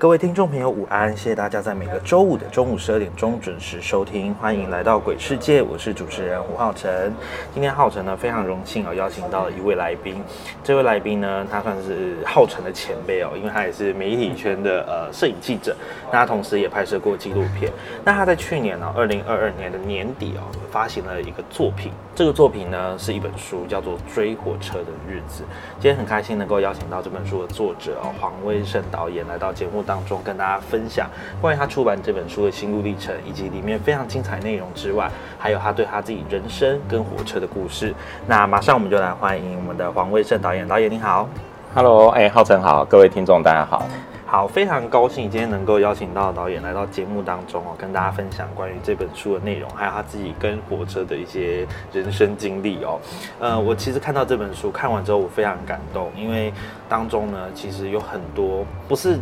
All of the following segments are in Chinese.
各位听众朋友，午安！谢谢大家在每个周五的中午十二点钟准时收听，欢迎来到鬼世界，我是主持人胡浩辰。今天浩辰呢非常荣幸哦，邀请到了一位来宾。这位来宾呢，他算是浩辰的前辈哦，因为他也是媒体圈的呃摄影记者，那他同时也拍摄过纪录片。那他在去年呢，二零二二年的年底哦，发行了一个作品。这个作品呢是一本书，叫做《追火车的日子》。今天很开心能够邀请到这本书的作者，黄威胜导演来到节目当中，跟大家分享关于他出版这本书的心路历程，以及里面非常精彩内容之外，还有他对他自己人生跟火车的故事。那马上我们就来欢迎我们的黄卫胜导演，导演你好，Hello，哎，浩辰好，各位听众大家好。好，非常高兴今天能够邀请到导演来到节目当中哦，跟大家分享关于这本书的内容，还有他自己跟火车的一些人生经历哦。呃，我其实看到这本书看完之后，我非常感动，因为当中呢，其实有很多不是。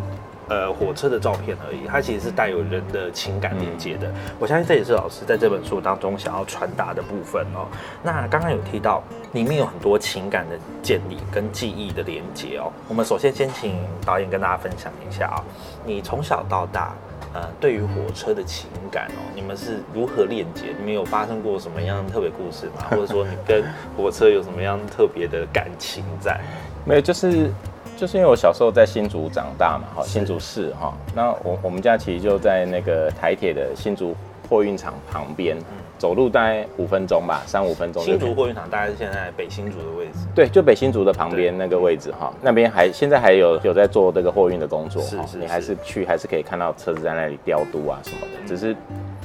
呃，火车的照片而已，它其实是带有人的情感连接的。我相信这也是老师在这本书当中想要传达的部分哦。那刚刚有提到，里面有很多情感的建立跟记忆的连接哦。我们首先先请导演跟大家分享一下啊，你从小到大，呃，对于火车的情感哦，你们是如何链接？你们有发生过什么样特别故事吗？或者说你跟火车有什么样特别的感情在？没有，就是。就是因为我小时候在新竹长大嘛，哈，新竹市哈，那我我们家其实就在那个台铁的新竹货运厂旁边，走路大概五分钟吧，三五分钟。新竹货运厂大概是现在北新竹的位置。对，就北新竹的旁边那个位置哈，那边还现在还有有在做这个货运的工作，是是，你还是去还是可以看到车子在那里调度啊什么的，只是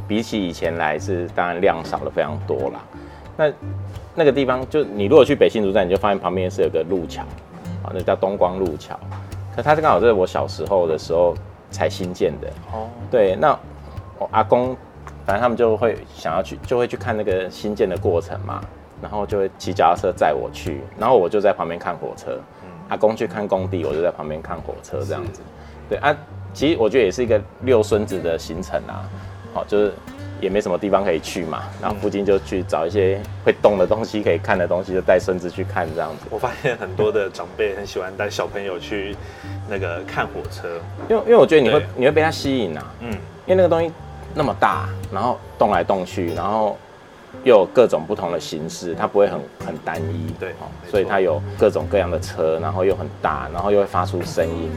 比起以前来是当然量少了非常多啦。那那个地方就你如果去北新竹站，你就发现旁边是有个路桥。啊，那叫东光路桥，可它是刚好是我小时候的时候才新建的。哦，对，那我阿公，反正他们就会想要去，就会去看那个新建的过程嘛，然后就会骑脚踏车载我去，然后我就在旁边看火车。嗯，阿公去看工地，我就在旁边看火车这样子。对啊，其实我觉得也是一个六孙子的行程啊。好，就是。也没什么地方可以去嘛，然后附近就去找一些会动的东西可以看的东西，就带孙子去看这样子。我发现很多的长辈很喜欢带小朋友去那个看火车，因为因为我觉得你会你会被它吸引啊，嗯，因为那个东西那么大，然后动来动去，然后又有各种不同的形式，它不会很很单一，对，所以它有各种各样的车，然后又很大，然后又会发出声音。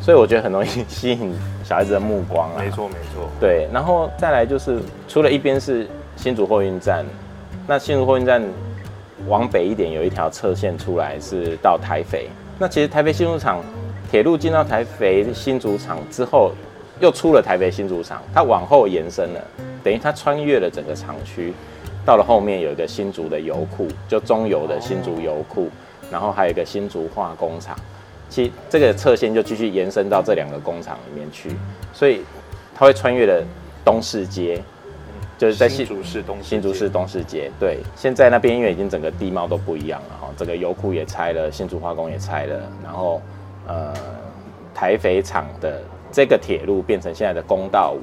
所以我觉得很容易吸引小孩子的目光啊。没错没错。对，然后再来就是，除了一边是新竹货运站，那新竹货运站往北一点有一条侧线出来是到台北。那其实台北新竹厂铁路进到台北新竹厂之后，又出了台北新竹厂，它往后延伸了，等于它穿越了整个厂区，到了后面有一个新竹的油库，就中油的新竹油库，然后还有一个新竹化工厂。其这个侧线就继续延伸到这两个工厂里面去，所以它会穿越了东市街，就是在新竹市东新竹市东市街。对，现在那边因为已经整个地貌都不一样了哈，整个油库也拆了，新竹化工也拆了，然后呃台肥厂的这个铁路变成现在的公道五，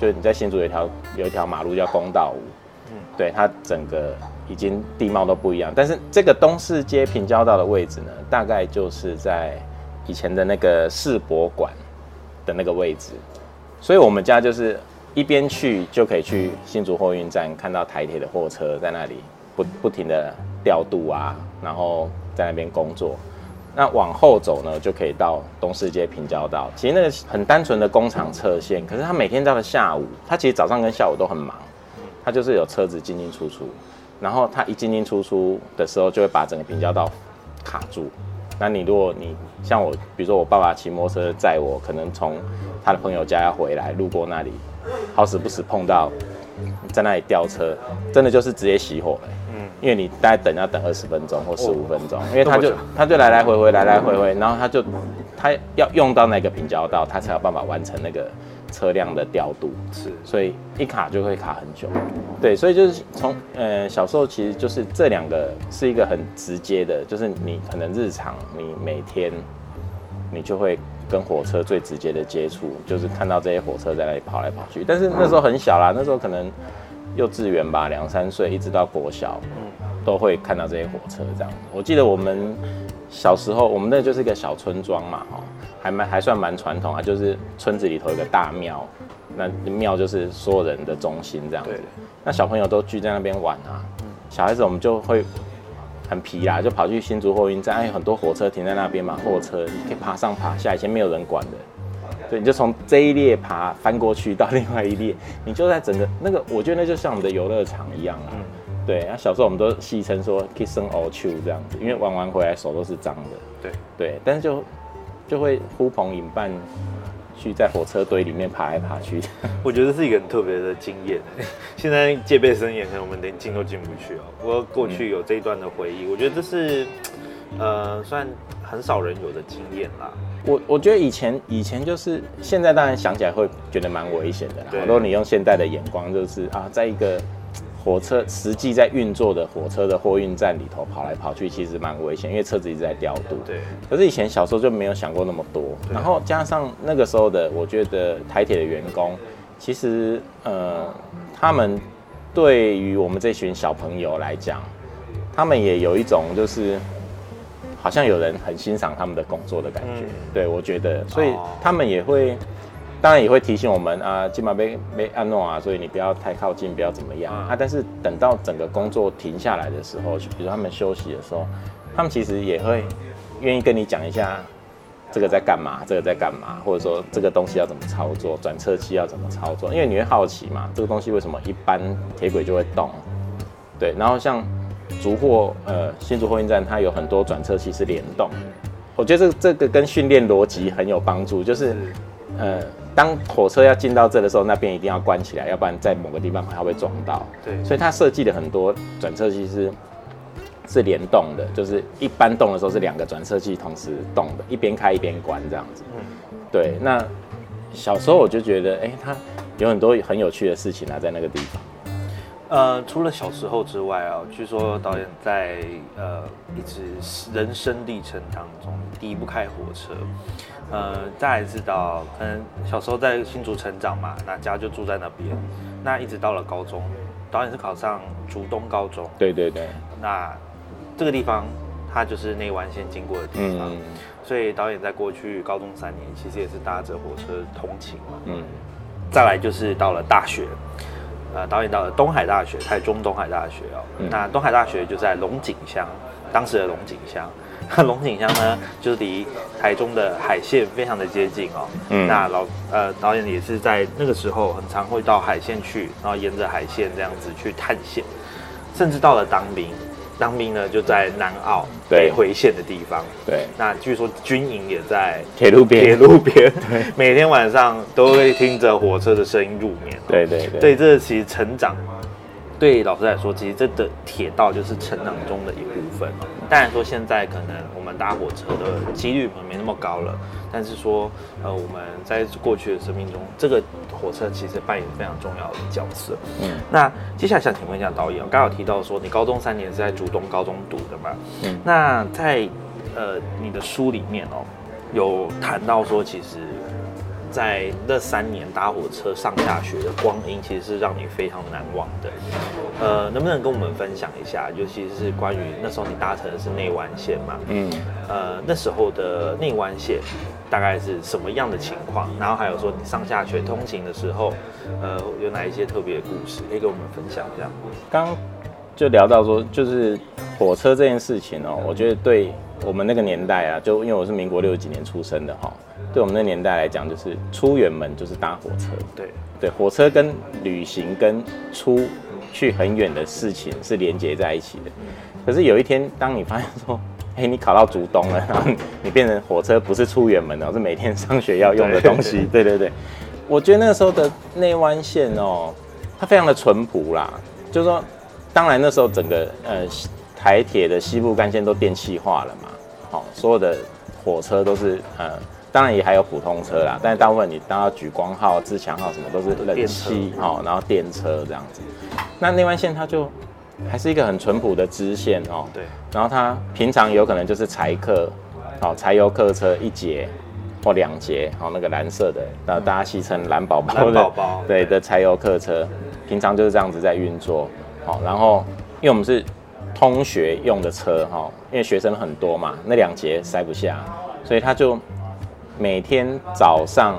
就是你在新竹有一条有一条马路叫公道五，嗯，对，它整个。已经地貌都不一样，但是这个东市街平交道的位置呢，大概就是在以前的那个世博馆的那个位置，所以我们家就是一边去就可以去新竹货运站看到台铁的货车在那里不不停的调度啊，然后在那边工作。那往后走呢，就可以到东市街平交道。其实那个很单纯的工厂侧线，可是他每天到了下午，他其实早上跟下午都很忙。它就是有车子进进出出，然后它一进进出出的时候，就会把整个平交道卡住。那你如果你像我，比如说我爸爸骑摩托车载我，可能从他的朋友家要回来，路过那里，好死不死碰到在那里吊车，真的就是直接熄火了。嗯，因为你大概等要等二十分钟或十五分钟，因为他就他就来来回回来来回回，然后他就他要用到那个平交道，他才有办法完成那个车辆的调度。是所以一卡就会卡很久。对，所以就是从呃小时候其实就是这两个是一个很直接的，就是你可能日常你每天你就会跟火车最直接的接触，就是看到这些火车在那里跑来跑去。但是那时候很小啦，那时候可能幼稚园吧，两三岁一直到国小，都会看到这些火车这样子。我记得我们小时候，我们那就是一个小村庄嘛，哈，还蛮还算蛮传统啊，就是村子里头有个大庙，那庙就是所有人的中心这样子。那小朋友都聚在那边玩啊，小孩子我们就会很皮啦，就跑去新竹货运站，哎，有很多火车停在那边嘛，货车你可以爬上爬下，以前没有人管的。对，你就从这一列爬翻过去到另外一列，你就在整个那个，我觉得那就像我们的游乐场一样啊。对，那小时候我们都戏称说 kiss and all chew 这样子，因为玩完回来手都是脏的。对对，但是就就会呼朋引伴去在火车堆里面爬来爬去。我觉得是一个很特别的经验。现在戒备森严，可能我们连进都进不去哦。不过过去有这一段的回忆，我觉得这是呃算很少人有的经验啦。我我觉得以前以前就是现在当然想起来会觉得蛮危险的如果你用现代的眼光，就是啊，在一个火车实际在运作的火车的货运站里头跑来跑去，其实蛮危险，因为车子一直在调度。对，可是以前小时候就没有想过那么多，然后加上那个时候的，我觉得台铁的员工，其实呃，他们对于我们这群小朋友来讲，他们也有一种就是，好像有人很欣赏他们的工作的感觉。嗯对我觉得，所以哦他们也会。当然也会提醒我们啊，金马被被安诺啊，所以你不要太靠近，不要怎么样、嗯啊。但是等到整个工作停下来的时候，比如说他们休息的时候，他们其实也会愿意跟你讲一下这个在干嘛，这个在干嘛，或者说这个东西要怎么操作，转车器要怎么操作，因为你会好奇嘛，这个东西为什么一般铁轨就会动？对，然后像竹货呃新竹货运站，它有很多转车器是联动的，我觉得这这个跟训练逻辑很有帮助，就是呃当火车要进到这的时候，那边一定要关起来，要不然在某个地方它会撞到。对所以它设计的很多转车器是是联动的，就是一般动的时候是两个转车器同时动的，一边开一边关这样子。嗯对，那小时候我就觉得，哎、它有很多很有趣的事情啊，在那个地方。呃，除了小时候之外啊，据说导演在呃一直人生历程当中离不开火车。呃，再来知道，可能小时候在新竹成长嘛，那家就住在那边。那一直到了高中，导演是考上竹东高中。对对对，那这个地方，它就是内湾线经过的地方，嗯所以导演在过去高中三年，其实也是搭着火车通勤嘛。嗯再来就是到了大学，呃，导演到了东海大学，台中东海大学哦。嗯那东海大学就在龙井乡，当时的龙井乡。那 龙井乡呢，就是离台中的海线非常的接近哦。嗯那老呃导演也是在那个时候很常会到海线去，然后沿着海线这样子去探险，甚至到了当兵，当兵呢就在南澳对。北回线的地方。对，那据说军营也在铁路边。铁路边，每天晚上都会听着火车的声音入眠哦、对对对。对，这其实成长对老师来说，其实这的铁道就是成长中的一部分哦。当然说现在可能我们搭火车的几率可能没那么高了，但是说呃我们在过去的生命中，这个火车其实扮演非常重要的角色。嗯那接下来想请问一下导演刚有提到说你高中三年是在竹东高中读的嘛？嗯那在呃你的书里面哦，有谈到说，其实，在那三年搭火车上下学的光阴，其实是让你非常难忘的。呃，能不能跟我们分享一下，尤其是关于那时候你搭乘的是内湾线嘛？嗯。呃，那时候的内湾线大概是什么样的情况？然后还有说你上下学通勤的时候，呃，有哪一些特别的故事可以跟我们分享一下？刚就聊到说，就是火车这件事情哦、我觉得对我们那个年代啊，就因为我是民国六几年出生的哈、对我们那年代来讲，就是出远门就是搭火车。对，对，火车跟旅行跟出去很远的事情是连接在一起的。可是有一天，当你发现说，哎、你考到竹东了，然后你变成火车不是出远门了，是每天上学要用的东西。对对对，我觉得那个时候的内湾线哦，它非常的淳朴啦，就是说，当然那时候整个呃台铁的西部干线都电气化了嘛，好、所有的火车都是呃。当然也还有普通车啦，但是大部分你搭到莒光号、自强号什么都是冷电气哦，然后电车这样子。那内湾线它就还是一个很淳朴的支线哦，对，然后它平常有可能就是柴客，哦、柴油客车一节或两节，好、那个蓝色的，那大家戏称蓝宝宝的，蓝宝宝对的柴油客车，平常就是这样子在运作，好、然后因为我们是通学用的车哈、因为学生很多嘛，那两节塞不下，所以它就每天早上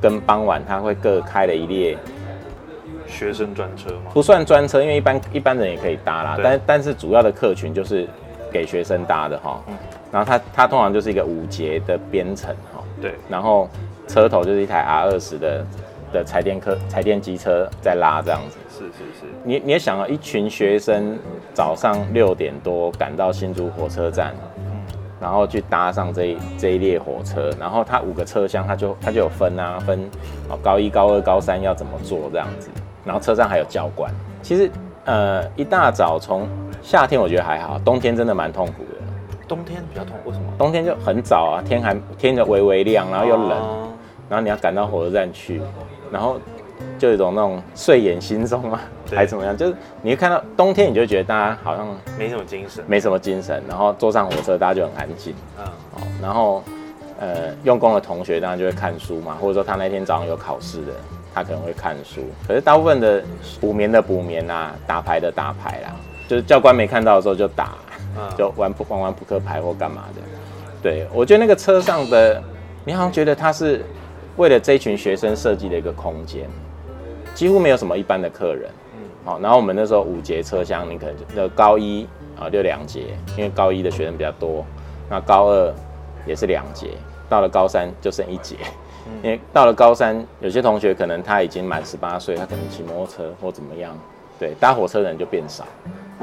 跟傍晚他会各开了一列学生专车吗，不算专车，因为一般一般人也可以搭啦，但但是主要的客群就是给学生搭的哈。然后它它通常就是一个五节的编程哈，对，然后车头就是一台 R 二十的的柴电客柴电机车在拉这样子。是是是，你你也想啊，一群学生早上六点多赶到新竹火车站，然后去搭上这一这一列火车，然后它五个车厢，它就它就有分啊，分哦高一、高二、高三要怎么做这样子，然后车上还有教官。其实呃一大早从夏天我觉得还好，冬天真的蛮痛苦的。冬天比较痛，为什么？冬天就很早啊，天还天就微微亮，然后又冷，哦然后你要赶到火车站去，然后就有一种那种睡眼惺忪啊，对还怎么样？就是你会看到冬天，你就觉得大家好像没什么精神，没什么精神，然后坐上火车大家就很安静，嗯，哦，然后呃用功的同学当然就会看书嘛，或者说他那天早上有考试的，他可能会看书。可是大部分的补眠的补眠啊，打牌的打牌啦，就是教官没看到的时候就打，嗯就玩扑玩玩扑克牌或干嘛的。对我觉得那个车上的，你好像觉得他是为了这群学生设计的一个空间，几乎没有什么一般的客人。好，然后我们那时候五节车厢，你可能就那高一啊就两节，因为高一的学生比较多，那高二也是两节，到了高三就剩一节。因为到了高三，有些同学可能他已经满十八岁，他可能骑摩托车或怎么样，对，搭火车的人就变少，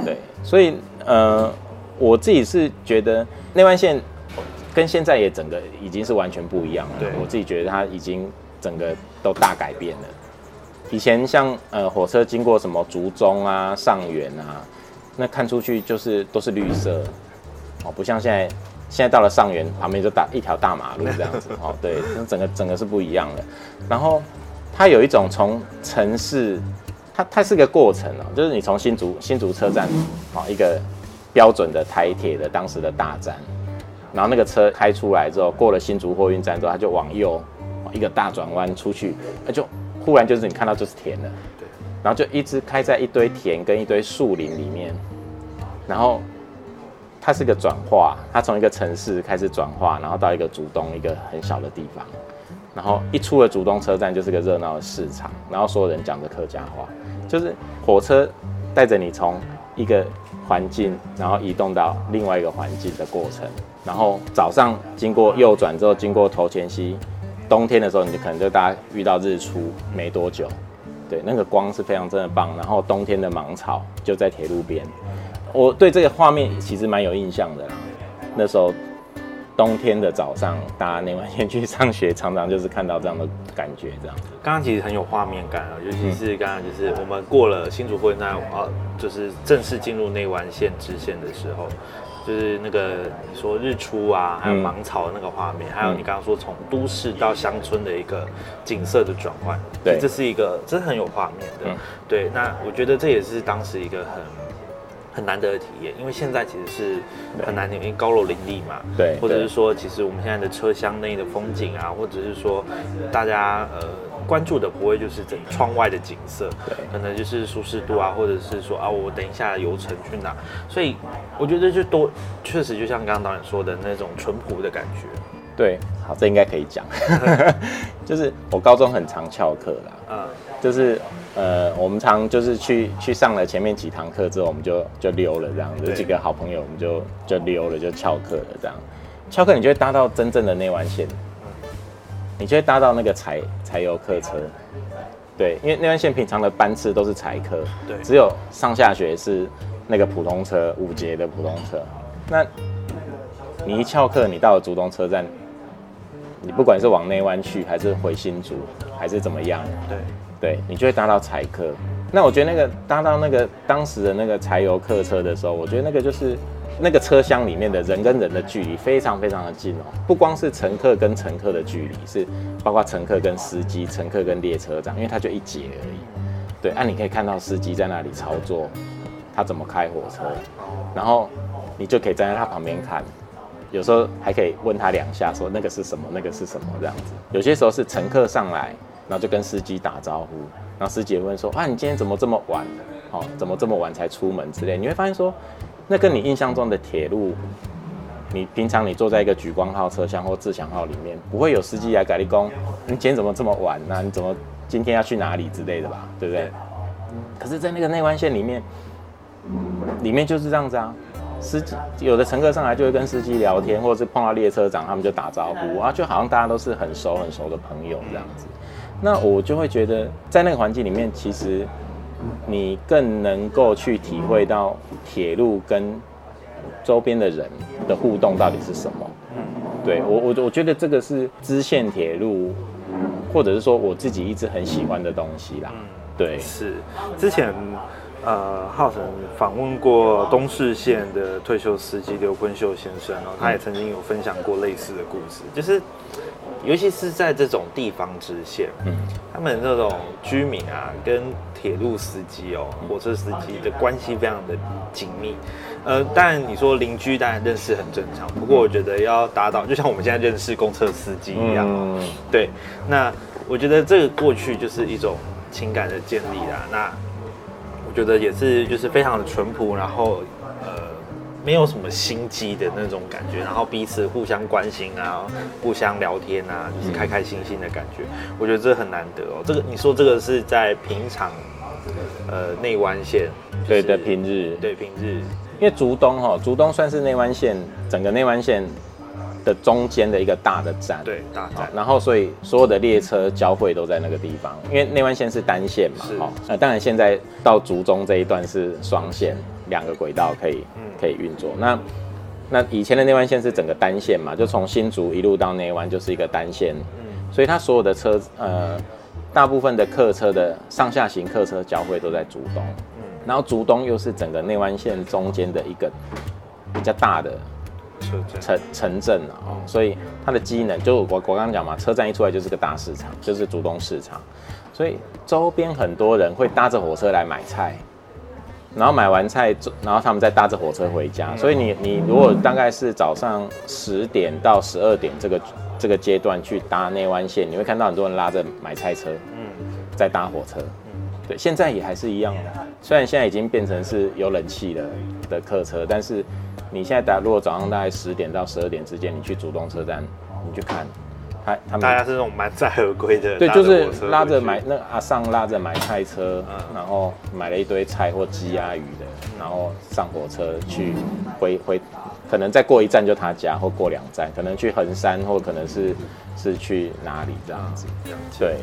对，所以呃，我自己是觉得内湾线跟现在也整个已经是完全不一样了。对我自己觉得它已经整个都大改变了。以前像呃火车经过什么竹中啊、上元啊，那看出去就是都是绿色，哦，不像现在，现在到了上元旁边就大一条大马路 这样子，哦，对，那整个整个是不一样的。然后它有一种从城市，它它是个过程哦，就是你从新竹新竹车站，哦，一个标准的台铁的当时的大站，然后那个车开出来之后，过了新竹货运站之后，它就往右哦一个大转弯出去，那就忽然就是你看到就是田了，对，然后就一直开在一堆田跟一堆树林里面，然后它是个转化，它从一个城市开始转化，然后到一个竹东一个很小的地方，然后一出了竹东车站就是个热闹的市场，然后所有人讲着客家话，就是火车带着你从一个环境，然后移动到另外一个环境的过程，然后早上经过右转之后，经过头前溪，冬天的时候你就可能就大家遇到日出没多久，对，那个光是非常真的棒，然后冬天的芒草就在铁路边，我对这个画面其实蛮有印象的。那时候冬天的早上，搭内湾线去上学，常常就是看到这样的感觉，这样。刚刚其实很有画面感啊，尤其是刚刚就是我们过了新竹会那啊，就是正式进入内湾线支线的时候，就是那个你说日出啊，还有嗯芒草的那个画面，还有嗯。你刚刚说从都市到乡村的一个景色的转换，对。这是一个这是很有画面的。嗯。对，那我觉得这也是当时一个很很难得的体验，因为现在其实是很难得，因为高楼林立嘛，对对或者是说，其实我们现在的车厢内的风景啊，或者是说大家呃关注的不会就是整窗外的景色，对。可能就是舒适度啊，或者是说啊，我等一下游程去哪，所以我觉得就多确实就像刚刚导演说的那种淳朴的感觉，对，好，这应该可以讲。就是我高中很常翘课啦，嗯，就是呃，我们常就是去去上了前面几堂课之后，我们就就溜了这样，有对几个好朋友，我们就就溜了，就翘课了这样。翘课你就会搭到真正的内湾线，你就会搭到那个柴柴油客车。对，因为内湾线平常的班次都是柴客，对只有上下学是那个普通车，五节的普通车。那你一翘课，你到了竹东车站，你不管是往内湾去，还是回新竹，还是怎么样，对，对你就会搭到柴客。那我觉得那个搭到那个当时的那个柴油客车的时候，我觉得那个就是那个车厢里面的人跟人的距离非常非常的近哦，不光是乘客跟乘客的距离，是包括乘客跟司机、乘客跟列车长，因为它就一节而已。对，啊，你可以看到司机在那里操作，他怎么开火车，然后你就可以站在他旁边看。有时候还可以问他两下，说那个是什么，那个是什么这样子。有些时候是乘客上来，然后就跟司机打招呼，然后司机也问说啊，你今天怎么这么晚？哦，怎么这么晚才出门之类。你会发现说，那跟你印象中的铁路，你平常你坐在一个莒光号车厢或自强号里面，不会有司机来改立工，你今天怎么这么晚呢、你怎么今天要去哪里之类的吧？对不对？可是，在那个内湾线里面，里面就是这样子啊。司机有的乘客上来就会跟司机聊天，或者是碰到列车长，他们就打招呼啊，就好像大家都是很熟很熟的朋友这样子。那我就会觉得，在那个环境里面，其实你更能够去体会到铁路跟周边的人的互动到底是什么。对我我我觉得这个是支线铁路，或者是说我自己一直很喜欢的东西啦。对，是之前呃，浩辰访问过东势线的退休司机刘坤秀先生哦，他也曾经有分享过类似的故事，就是尤其是在这种地方支线，嗯。他们这种居民啊，跟铁路司机哦、火车司机的关系非常的紧密。呃，当然你说邻居当然认识很正常，不过我觉得要达到，就像我们现在认识公车司机一样哦、嗯。对，那我觉得这个过去就是一种情感的建立啦。那我觉得也是就是非常的淳朴，然后呃没有什么心机的那种感觉，然后彼此互相关心啊，互相聊天啊，就是开开心心的感觉。我觉得这很难得哦。这个你说这个是在平常呃内湾线，对的，平日，对平日，因为竹东哈，竹东算是内湾线整个内湾线的中间的一个大的站，对大好站，然后所以所有的列车交汇都在那个地方，因为内湾线是单线嘛是，好，呃，当然现在到竹中这一段是双线，两个轨道可以嗯。可以运作。那那以前的内湾线是整个单线嘛，就从新竹一路到内湾就是一个单线，嗯。所以它所有的车呃大部分的客车的上下行客车交汇都在竹东，嗯。然后竹东又是整个内湾线中间的一个比较大的城城镇啊，哦，所以它的机能就我我刚刚讲嘛，车站一出来就是个大市场，就是主动市场，所以周边很多人会搭着火车来买菜，然后买完菜，然后他们再搭着火车回家，所以你你如果大概是早上十点到十二点这个这个阶段去搭内湾线，你会看到很多人拉着买菜车嗯。在搭火车。对，现在也还是一样的。虽然现在已经变成是有冷气的的客车，但是你现在打，如果早上大概十点到十二点之间，你去竹东车站，你去看，他他们大家是那种满载而归的，对，就是拉着买那阿尚拉着买菜车，嗯。然后买了一堆菜或鸡鸭鱼的，然后上火车去回回，可能再过一站就他家，或过两站，可能去横山，或可能是是去哪里这样子。对，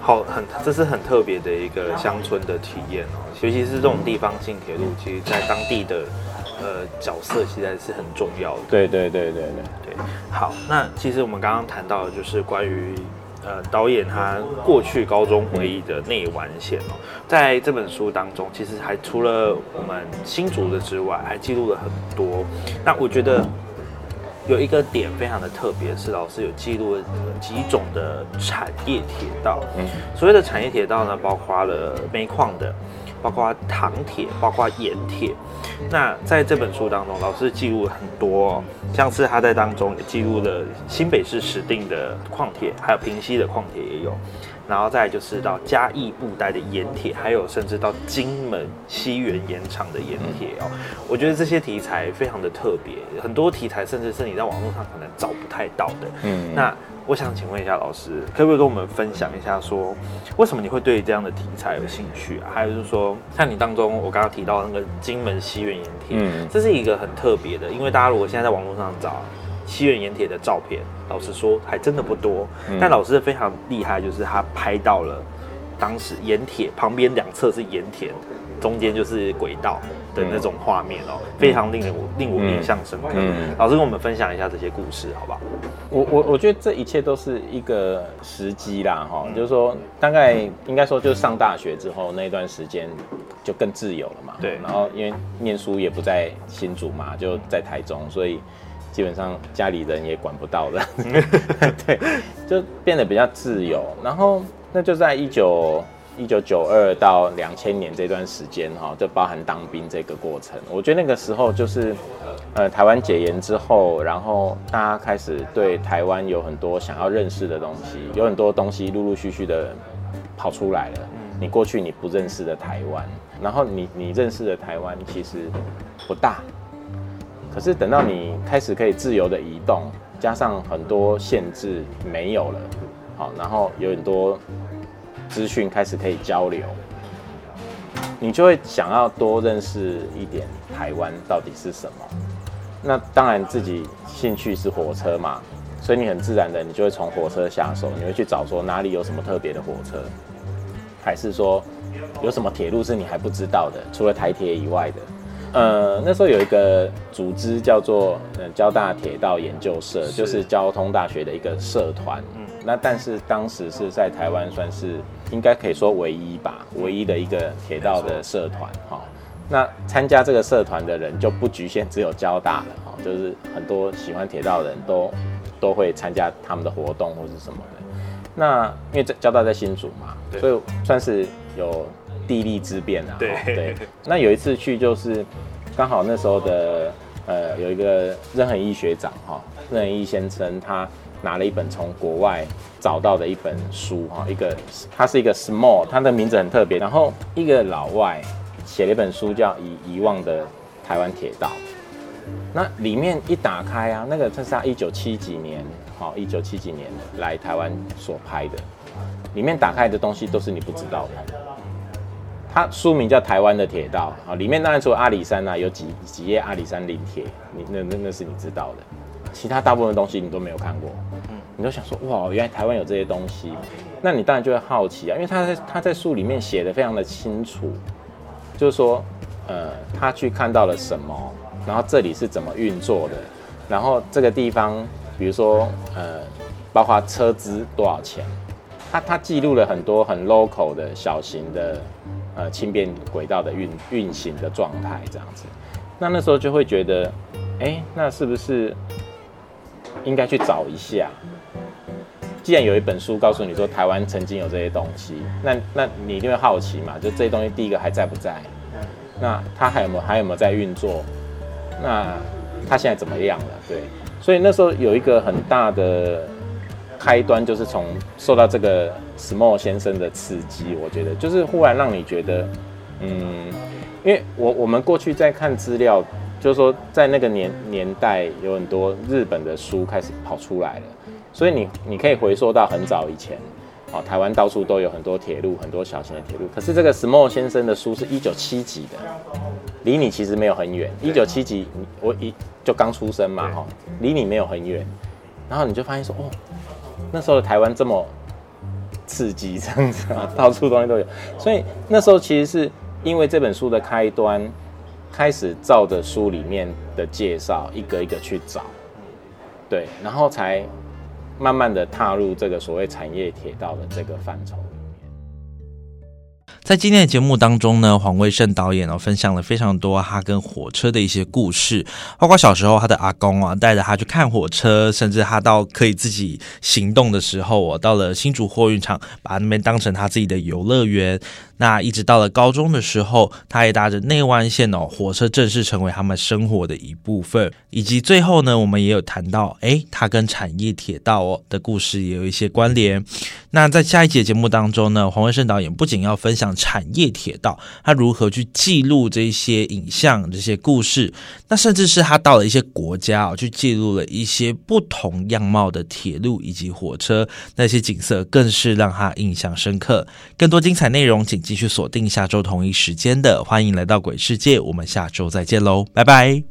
好，很这是很特别的一个乡村的体验哦，尤其是这种地方性铁路，其实在当地的呃角色其实还是很重要的。对对对对对。对，好，那其实我们刚刚谈到的就是关于呃导演他过去高中回忆的内湾线哦，在这本书当中，其实还除了我们新竹的之外，还记录了很多。那我觉得有一个点非常的特别，是老师有记录了几种的产业铁道。嗯所谓的产业铁道呢，包括了煤矿的，包括糖铁，包括盐铁。那在这本书当中，老师记录了很多、哦，像是他在当中也记录了新北市石定的矿铁，还有平溪的矿铁也有，然后再来就是到嘉义布袋的盐铁，还有甚至到金门西园盐场的盐铁哦。我觉得这些题材非常的特别，很多题材甚至是你在网络上可能找不太到的。嗯那我想请问一下老师，可不可以跟我们分享一下说为什么你会对这样的题材有兴趣啊？还有就是说，像你当中我刚刚提到那个金门西园盐铁，嗯这是一个很特别的，因为大家如果现在在网络上找西园盐铁的照片，老实说还真的不多。嗯但老师非常厉害，就是他拍到了当时盐铁旁边两侧是盐田，中间就是轨道的那种画面哦，非常令人令我印象深刻。嗯老师跟我们分享一下这些故事，好不好？我我我觉得这一切都是一个时机啦，哈、嗯就是说大概应该说就是上大学之后那段时间就更自由了嘛。对然后因为念书也不在新竹嘛，就在台中，所以基本上家里人也管不到的，对，就变得比较自由。然后那就在一九一九九二到两千年这段时间哈，就包含当兵这个过程。我觉得那个时候就是，呃，台湾解严之后，然后大家开始对台湾有很多想要认识的东西，有很多东西陆陆续续的跑出来了。你过去你不认识的台湾，然后你你认识的台湾其实不大，可是等到你开始可以自由的移动，加上很多限制没有了，好，然后有很多资讯开始可以交流，你就会想要多认识一点台湾到底是什么。那当然自己兴趣是火车嘛，所以你很自然的你就会从火车下手，你会去找说哪里有什么特别的火车，还是说有什么铁路是你还不知道的，除了台铁以外的。呃，那时候有一个组织叫做呃交大铁道研究社，就是交通大学的一个社团。嗯，那但是当时是在台湾算是应该可以说唯一吧，唯一的一个铁道的社团哈。那参加这个社团的人就不局限只有交大了哈，就是很多喜欢铁道的人都都会参加他们的活动或是什么的。那因为这交大在新竹嘛，所以算是有地利之便啊。对哦对。那有一次去就是刚好那时候的呃有一个任恒义学长哈，任恒义先生他拿了一本从国外找到的一本书哈，一个他是一个 small，他的名字很特别，然后一个老外写了一本书叫《遗遗忘的台湾铁道》。那里面一打开啊，那个这是他一九七几年，好，一九七几年来台湾所拍的，里面打开的东西都是你不知道的。它书名叫《台湾的铁道》啊，里面当然除了阿里山啊，有几几页阿里山林铁，你那那那是你知道的，其他大部分东西你都没有看过，嗯。你都想说哇，原来台湾有这些东西，那你当然就会好奇啊，因为他在他在书里面写的非常的清楚，就是说，呃，他去看到了什么，然后这里是怎么运作的，然后这个地方，比如说，呃，包括车资多少钱，他他记录了很多很 local 的小型的，呃，轻便轨道的运运行的状态这样子，那那时候就会觉得，哎，那是不是应该去找一下？既然有一本书告诉你说台湾曾经有这些东西，那那你一定会好奇嘛？就这些东西，第一个还在不在？那它还有没有还有没有在运作？那它现在怎么样了？对，所以那时候有一个很大的开端，就是从受到这个 Small 先生的刺激，我觉得就是忽然让你觉得，嗯，因为我我们过去在看资料，就是说在那个年年代有很多日本的书开始跑出来了，所以你你可以回溯到很早以前。哦，台湾到处都有很多铁路，很多小型的铁路。可是这个 Small 先生的书是一九七几的，离你其实没有很远。一九七几，我一就刚出生嘛，哈，离你没有很远。然后你就发现说，哦，那时候的台湾这么刺激，这样子啊，到处东西都有。所以那时候其实是因为这本书的开端，开始照着书里面的介绍一个一个去找，对，然后才慢慢的踏入这个所谓产业铁道的这个范畴。在今天的节目当中呢，黄卫胜导演哦分享了非常多他跟火车的一些故事，包括小时候他的阿公啊带着他去看火车，甚至他到可以自己行动的时候，我到了新竹货运场，把那边当成他自己的游乐园。那一直到了高中的时候，他也搭着内湾线哦，火车正式成为他们生活的一部分。以及最后呢，我们也有谈到，诶，他跟产业铁道哦的故事也有一些关联。那在下一节节目当中呢，黄文胜导演不仅要分享产业铁道，他如何去记录这些影像、这些故事，那甚至是他到了一些国家哦，去记录了一些不同样貌的铁路以及火车，那些景色更是让他印象深刻。更多精彩内容，请继续锁定下周同一时间的《欢迎来到鬼世界》，我们下周再见喽，拜拜。